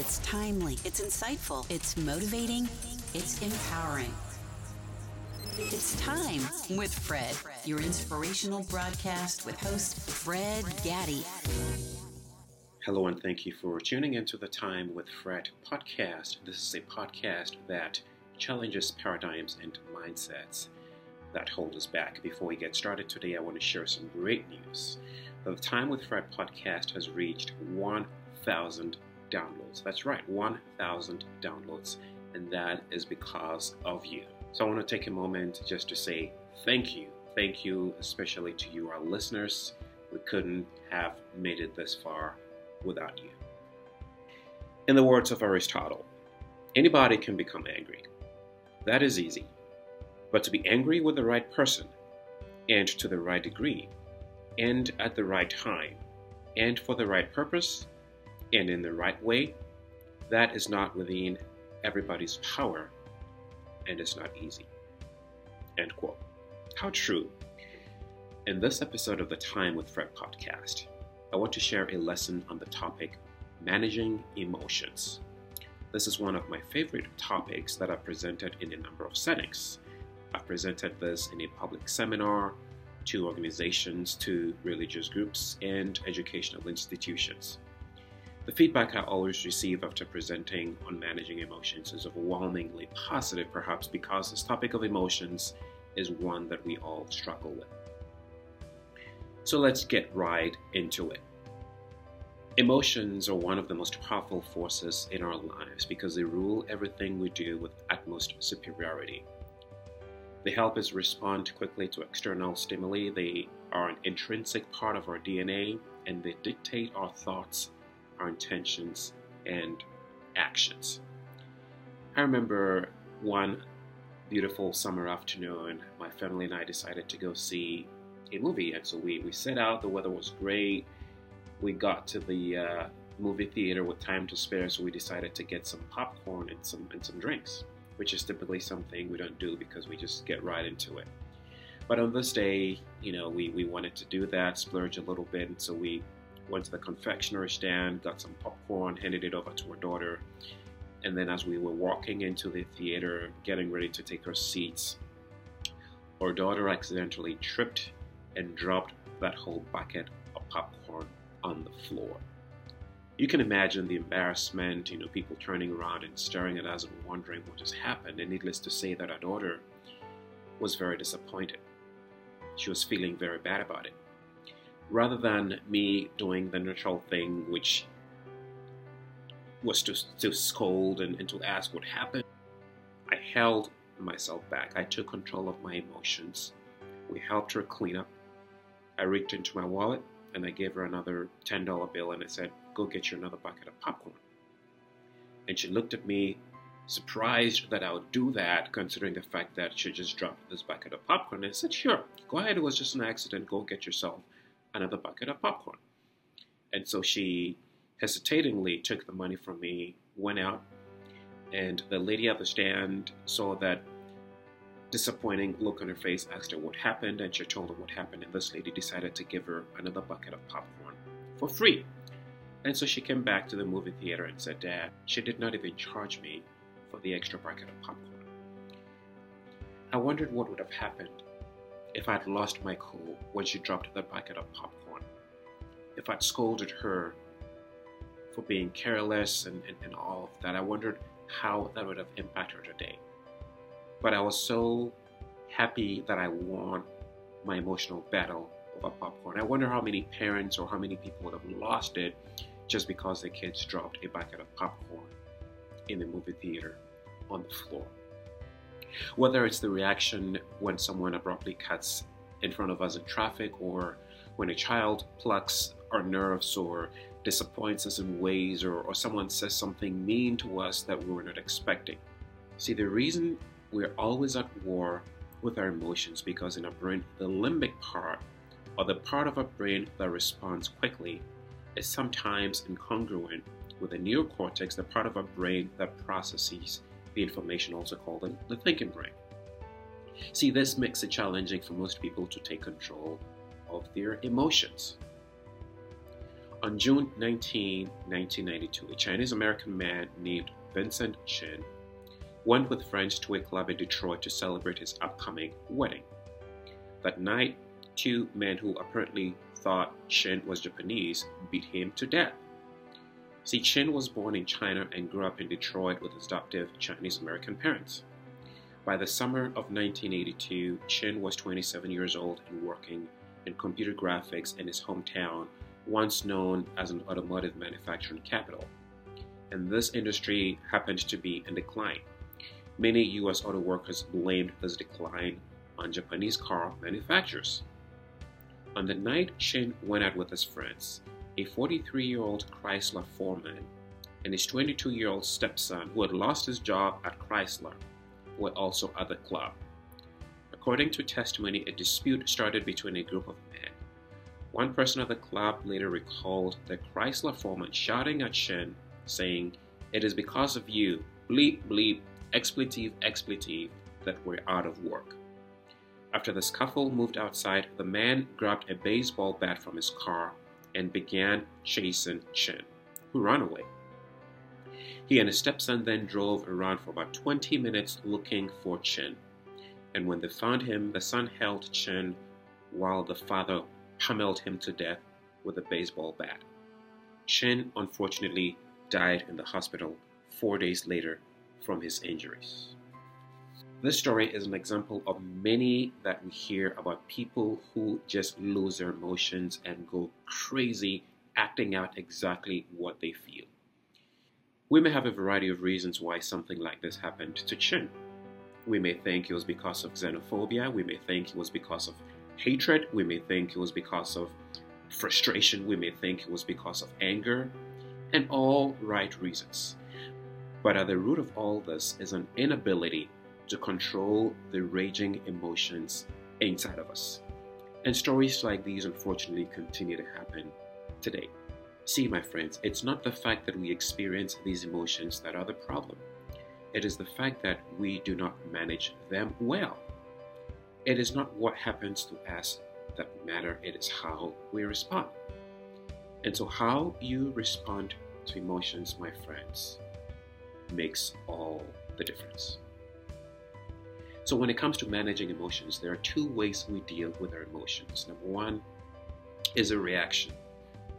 it's timely, it's insightful, it's motivating, it's empowering. It's time with Fred, your inspirational broadcast with host Fred Gaddy. Hello, and thank you for tuning into the Time with Fred podcast. This is a podcast that challenges paradigms and mindsets that hold us back. Before we get started today, I want to share some great news. The Time with Fred podcast has reached 1,000 downloads. That's right, 1,000 downloads, and that is because of you. So I want to take a moment just to say thank you. Thank you, especially to you, our listeners. We couldn't have made it this far without you. In the words of Aristotle, anybody can become angry. That is easy. But to be angry with the right person, and to the right degree, and at the right time, and for the right purpose, and in the right way, that is not within everybody's power and it's not easy. End quote. How true. In this episode of the Time with Fred podcast, I want to share a lesson on the topic managing emotions. This is one of my favorite topics that I've presented in a number of settings. I've presented this in a public seminar, to organizations, to religious groups, and educational institutions. The feedback I always receive after presenting on managing emotions is overwhelmingly positive, perhaps because this topic of emotions is one that we all struggle with. So let's get right into it. Emotions are one of the most powerful forces in our lives because they rule everything we do with utmost superiority. They help us respond quickly to external stimuli, they are an intrinsic part of our DNA, and they dictate our thoughts our intentions and actions. I remember one beautiful summer afternoon, my family and I decided to go see a movie, and so we, we set out. The weather was great. We got to the uh, movie theater with time to spare, so we decided to get some popcorn and some and some drinks, which is typically something we don't do because we just get right into it. But on this day, you know, we, we wanted to do that, splurge a little bit, and so we went to the confectionery stand, got some popcorn, handed it over to her daughter. And then as we were walking into the theater, getting ready to take our seats, our daughter accidentally tripped and dropped that whole bucket of popcorn on the floor. You can imagine the embarrassment, you know, people turning around and staring at us and wondering what has happened. And needless to say that our daughter was very disappointed. She was feeling very bad about it rather than me doing the natural thing, which was to, to scold and, and to ask what happened, I held myself back. I took control of my emotions. We helped her clean up. I reached into my wallet and I gave her another $10 bill and I said, Go get you another bucket of popcorn. And she looked at me, surprised that I would do that, considering the fact that she just dropped this bucket of popcorn. And I said, Sure, go ahead, it was just an accident. Go get yourself another bucket of popcorn. And so she hesitatingly took the money from me, went out, and the lady at the stand saw that disappointing look on her face, asked her what happened, and she told her what happened. And this lady decided to give her another bucket of popcorn for free. And so she came back to the movie theater and said, Dad, she did not even charge me for the extra bucket of popcorn. I wondered what would have happened if I'd lost my cool when she dropped the bucket of popcorn, if I'd scolded her for being careless and, and, and all of that, I wondered how that would have impacted her today. But I was so happy that I won my emotional battle over popcorn. I wonder how many parents or how many people would have lost it just because their kids dropped a bucket of popcorn in the movie theater on the floor. Whether it's the reaction when someone abruptly cuts in front of us in traffic, or when a child plucks our nerves or disappoints us in ways, or, or someone says something mean to us that we were not expecting. See, the reason we're always at war with our emotions because in our brain, the limbic part, or the part of our brain that responds quickly, is sometimes incongruent with the neocortex, the part of our brain that processes the information also called the, the thinking brain. See, this makes it challenging for most people to take control of their emotions. On June 19, 1992, a Chinese American man named Vincent Chin went with friends to a club in Detroit to celebrate his upcoming wedding. That night, two men who apparently thought Chin was Japanese beat him to death. See, Chin was born in China and grew up in Detroit with adoptive Chinese American parents. By the summer of 1982, Chin was 27 years old and working in computer graphics in his hometown, once known as an automotive manufacturing capital. And this industry happened to be in decline. Many US auto workers blamed this decline on Japanese car manufacturers. On the night Chin went out with his friends, a 43 year old Chrysler foreman and his 22 year old stepson, who had lost his job at Chrysler, were also at the club. According to testimony, a dispute started between a group of men. One person at the club later recalled the Chrysler foreman shouting at Chin, saying, It is because of you, bleep, bleep, expletive, expletive, that we're out of work. After the scuffle moved outside, the man grabbed a baseball bat from his car and began chasing Chin, who ran away. He and his stepson then drove around for about 20 minutes looking for Chin. And when they found him, the son held Chin while the father pummeled him to death with a baseball bat. Chin unfortunately died in the hospital four days later from his injuries. This story is an example of many that we hear about people who just lose their emotions and go crazy acting out exactly what they feel. We may have a variety of reasons why something like this happened to Chin. We may think it was because of xenophobia, we may think it was because of hatred, we may think it was because of frustration, we may think it was because of anger, and all right reasons. But at the root of all this is an inability to control the raging emotions inside of us. And stories like these unfortunately continue to happen today. See, my friends, it's not the fact that we experience these emotions that are the problem. It is the fact that we do not manage them well. It is not what happens to us that matter, it is how we respond. And so, how you respond to emotions, my friends, makes all the difference. So, when it comes to managing emotions, there are two ways we deal with our emotions. Number one is a reaction.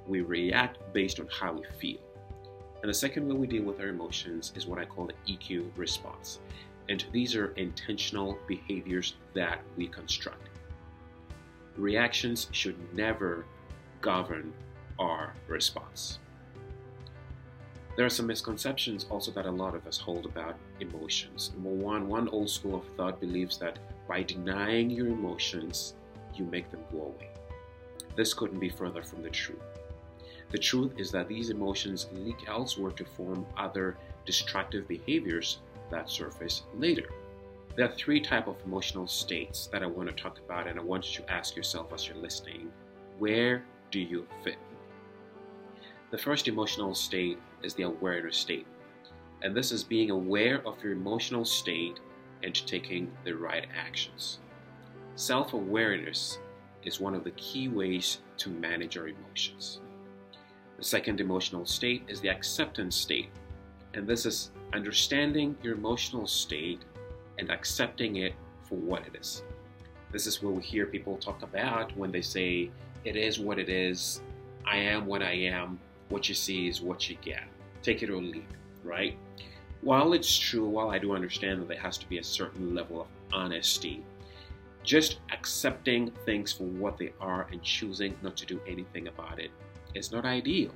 We react based on how we feel. And the second way we deal with our emotions is what I call the EQ response. And these are intentional behaviors that we construct. Reactions should never govern our response. There are some misconceptions also that a lot of us hold about emotions. Number one, one old school of thought believes that by denying your emotions, you make them go away. This couldn't be further from the truth. The truth is that these emotions leak elsewhere to form other destructive behaviors that surface later. There are three type of emotional states that I want to talk about and I want you to ask yourself as you're listening, where do you fit? The first emotional state is the awareness state. And this is being aware of your emotional state and taking the right actions. Self awareness is one of the key ways to manage our emotions. The second emotional state is the acceptance state. And this is understanding your emotional state and accepting it for what it is. This is what we hear people talk about when they say, it is what it is, I am what I am, what you see is what you get. Take it or leave it, right? While it's true, while I do understand that there has to be a certain level of honesty, just accepting things for what they are and choosing not to do anything about it is not ideal.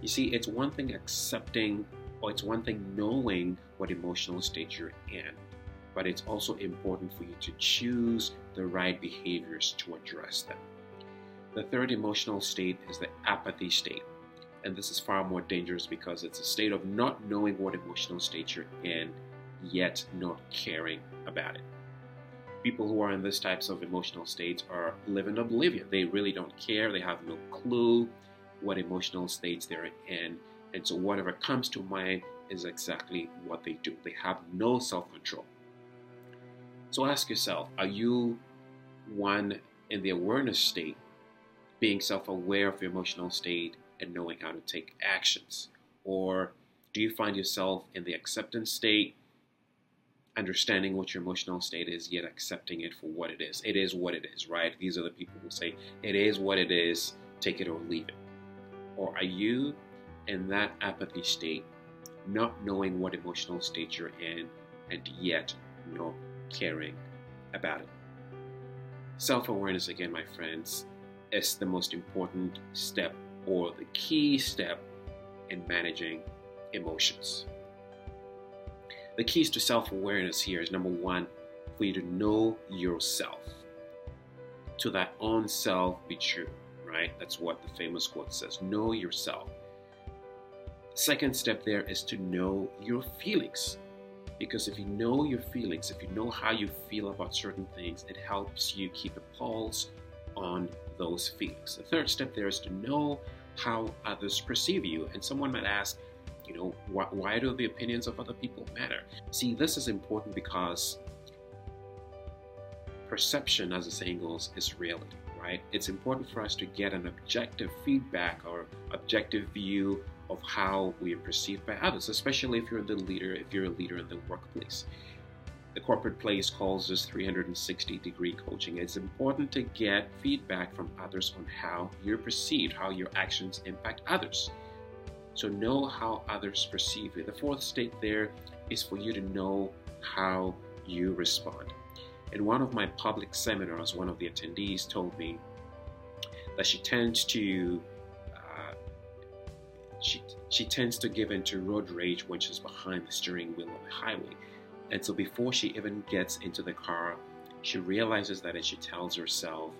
You see, it's one thing accepting or it's one thing knowing what emotional state you're in, but it's also important for you to choose the right behaviors to address them. The third emotional state is the apathy state. And this is far more dangerous because it's a state of not knowing what emotional state you're in, yet not caring about it. People who are in these types of emotional states are living in oblivion. They really don't care. They have no clue what emotional states they're in. And so whatever comes to mind is exactly what they do. They have no self control. So ask yourself are you one in the awareness state, being self aware of your emotional state and knowing how to take actions? Or do you find yourself in the acceptance state, understanding what your emotional state is, yet accepting it for what it is? It is what it is, right? These are the people who say, it is what it is, take it or leave it. Or are you in that apathy state, not knowing what emotional state you're in, and yet not caring about it? Self awareness, again, my friends, is the most important step or the key step in managing emotions. The keys to self awareness here is number one, for you to know yourself. To thy own self be true, right? That's what the famous quote says know yourself. Second step there is to know your feelings. Because if you know your feelings, if you know how you feel about certain things, it helps you keep a pulse on those feelings. The third step there is to know how others perceive you. And someone might ask, you know, why, why do the opinions of other people matter? See, this is important because perception, as the saying goes, is reality, right? It's important for us to get an objective feedback or objective view of how we are perceived by others, especially if you're the leader, if you're a leader in the workplace. The corporate place calls this 360 degree coaching. It's important to get feedback from others on how you're perceived, how your actions impact others. So know how others perceive you. The fourth state there is for you to know how you respond. In one of my public seminars, one of the attendees told me that she tends to uh, she, she tends to give into road rage when she's behind the steering wheel on the highway. And so before she even gets into the car, she realizes that and she tells herself,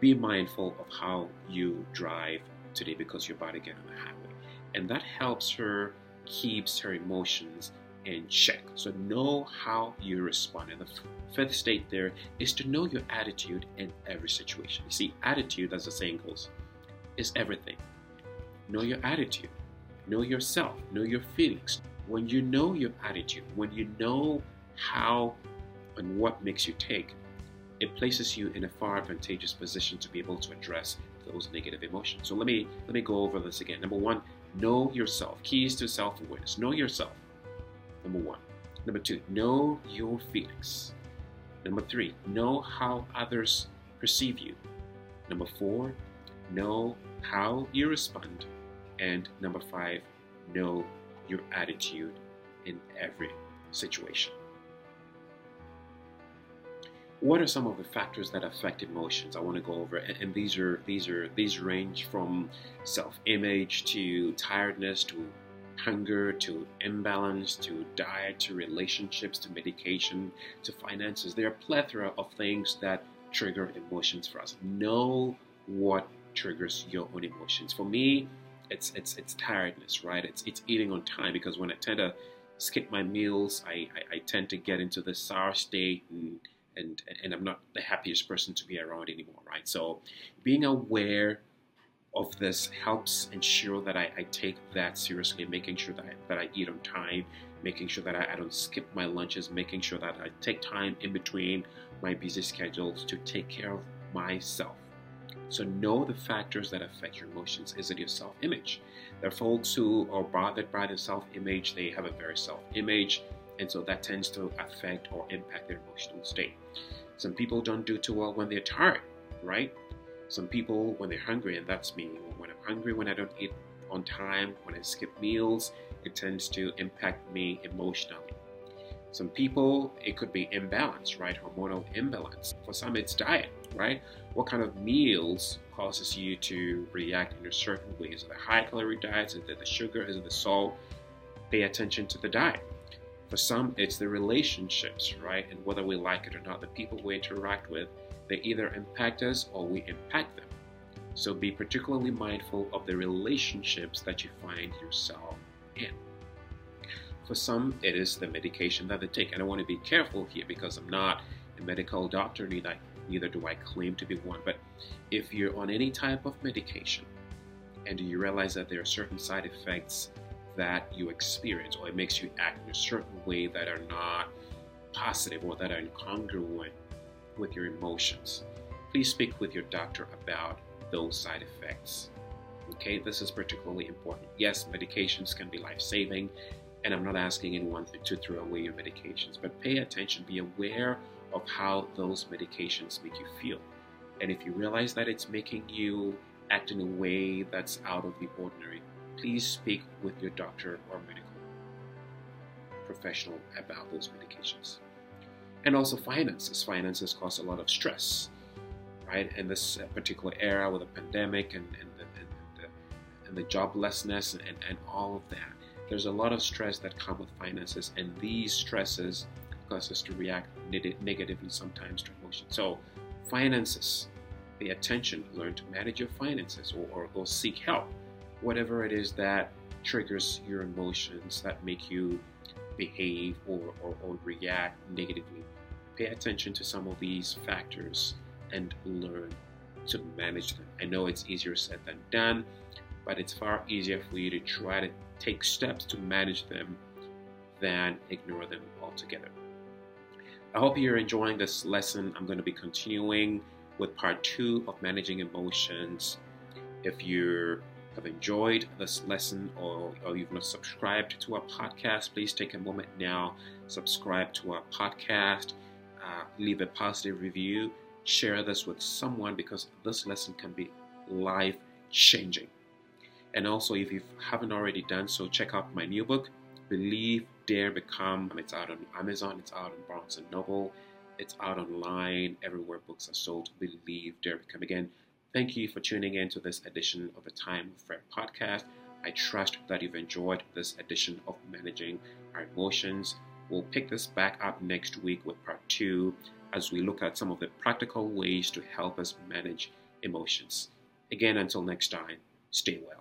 be mindful of how you drive today because you're about to get on the highway. And that helps her keeps her emotions in check. So know how you respond. And the fifth state there is to know your attitude in every situation. You see, attitude, as the saying goes, is everything. Know your attitude. Know yourself. Know your feelings. When you know your attitude, when you know how and what makes you take, it places you in a far advantageous position to be able to address those negative emotions. So let me let me go over this again. Number one, know yourself. Keys to self-awareness. Know yourself. Number one. Number two, know your feelings. Number three, know how others perceive you. Number four, know how you respond. And number five, know your attitude in every situation. What are some of the factors that affect emotions? I want to go over, and these are these are these range from self-image to tiredness to hunger to imbalance to diet to relationships to medication to finances. There are plethora of things that trigger emotions for us. Know what triggers your own emotions. For me, it's it's it's tiredness, right? It's it's eating on time because when I tend to skip my meals, I, I, I tend to get into the sour state and, and and I'm not the happiest person to be around anymore, right? So being aware of this helps ensure that I, I take that seriously, making sure that I, that I eat on time, making sure that I, I don't skip my lunches, making sure that I take time in between my busy schedules to take care of myself. So know the factors that affect your emotions. Is it your self-image? There are folks who are bothered by their self-image. They have a very self-image, and so that tends to affect or impact their emotional state. Some people don't do too well when they're tired, right? Some people when they're hungry, and that's me. When I'm hungry, when I don't eat on time, when I skip meals, it tends to impact me emotionally. Some people, it could be imbalance, right? Hormonal imbalance. For some, it's diet, right? What kind of meals causes you to react in a certain way? Is it the high calorie diets? Is it the sugar? Is it the salt? Pay attention to the diet. For some, it's the relationships, right? And whether we like it or not, the people we interact with, they either impact us or we impact them. So be particularly mindful of the relationships that you find yourself in. For some, it is the medication that they take. And I want to be careful here because I'm not a medical doctor, neither, neither do I claim to be one. But if you're on any type of medication and you realize that there are certain side effects that you experience or it makes you act in a certain way that are not positive or that are incongruent with your emotions, please speak with your doctor about those side effects Okay, this is particularly important. Yes, medications can be life saving, and I'm not asking anyone to throw away your medications, but pay attention, be aware of how those medications make you feel. And if you realize that it's making you act in a way that's out of the ordinary, please speak with your doctor or medical professional about those medications. And also finances. Finances cause a lot of stress, right? In this particular era with the pandemic and, and, the, and, the, and the joblessness and, and all of that, there's a lot of stress that come with finances, and these stresses cause us to react negatively sometimes to emotions. So, finances, pay attention, learn to manage your finances, or, or go seek help. Whatever it is that triggers your emotions that make you behave or, or, or react negatively. Pay attention to some of these factors and learn to manage them. I know it's easier said than done, but it's far easier for you to try to take steps to manage them than ignore them altogether. I hope you're enjoying this lesson. I'm going to be continuing with part two of managing emotions. If you're have enjoyed this lesson or, or you've not subscribed to our podcast, please take a moment now, subscribe to our podcast, uh, leave a positive review, share this with someone because this lesson can be life changing. And also, if you haven't already done so, check out my new book, Believe, Dare, Become. It's out on Amazon, it's out on Barnes and Noble, it's out online, everywhere books are sold. Believe, Dare, Become. Again, Thank you for tuning in to this edition of the Time Fred podcast. I trust that you've enjoyed this edition of Managing Our Emotions. We'll pick this back up next week with part two as we look at some of the practical ways to help us manage emotions. Again, until next time, stay well.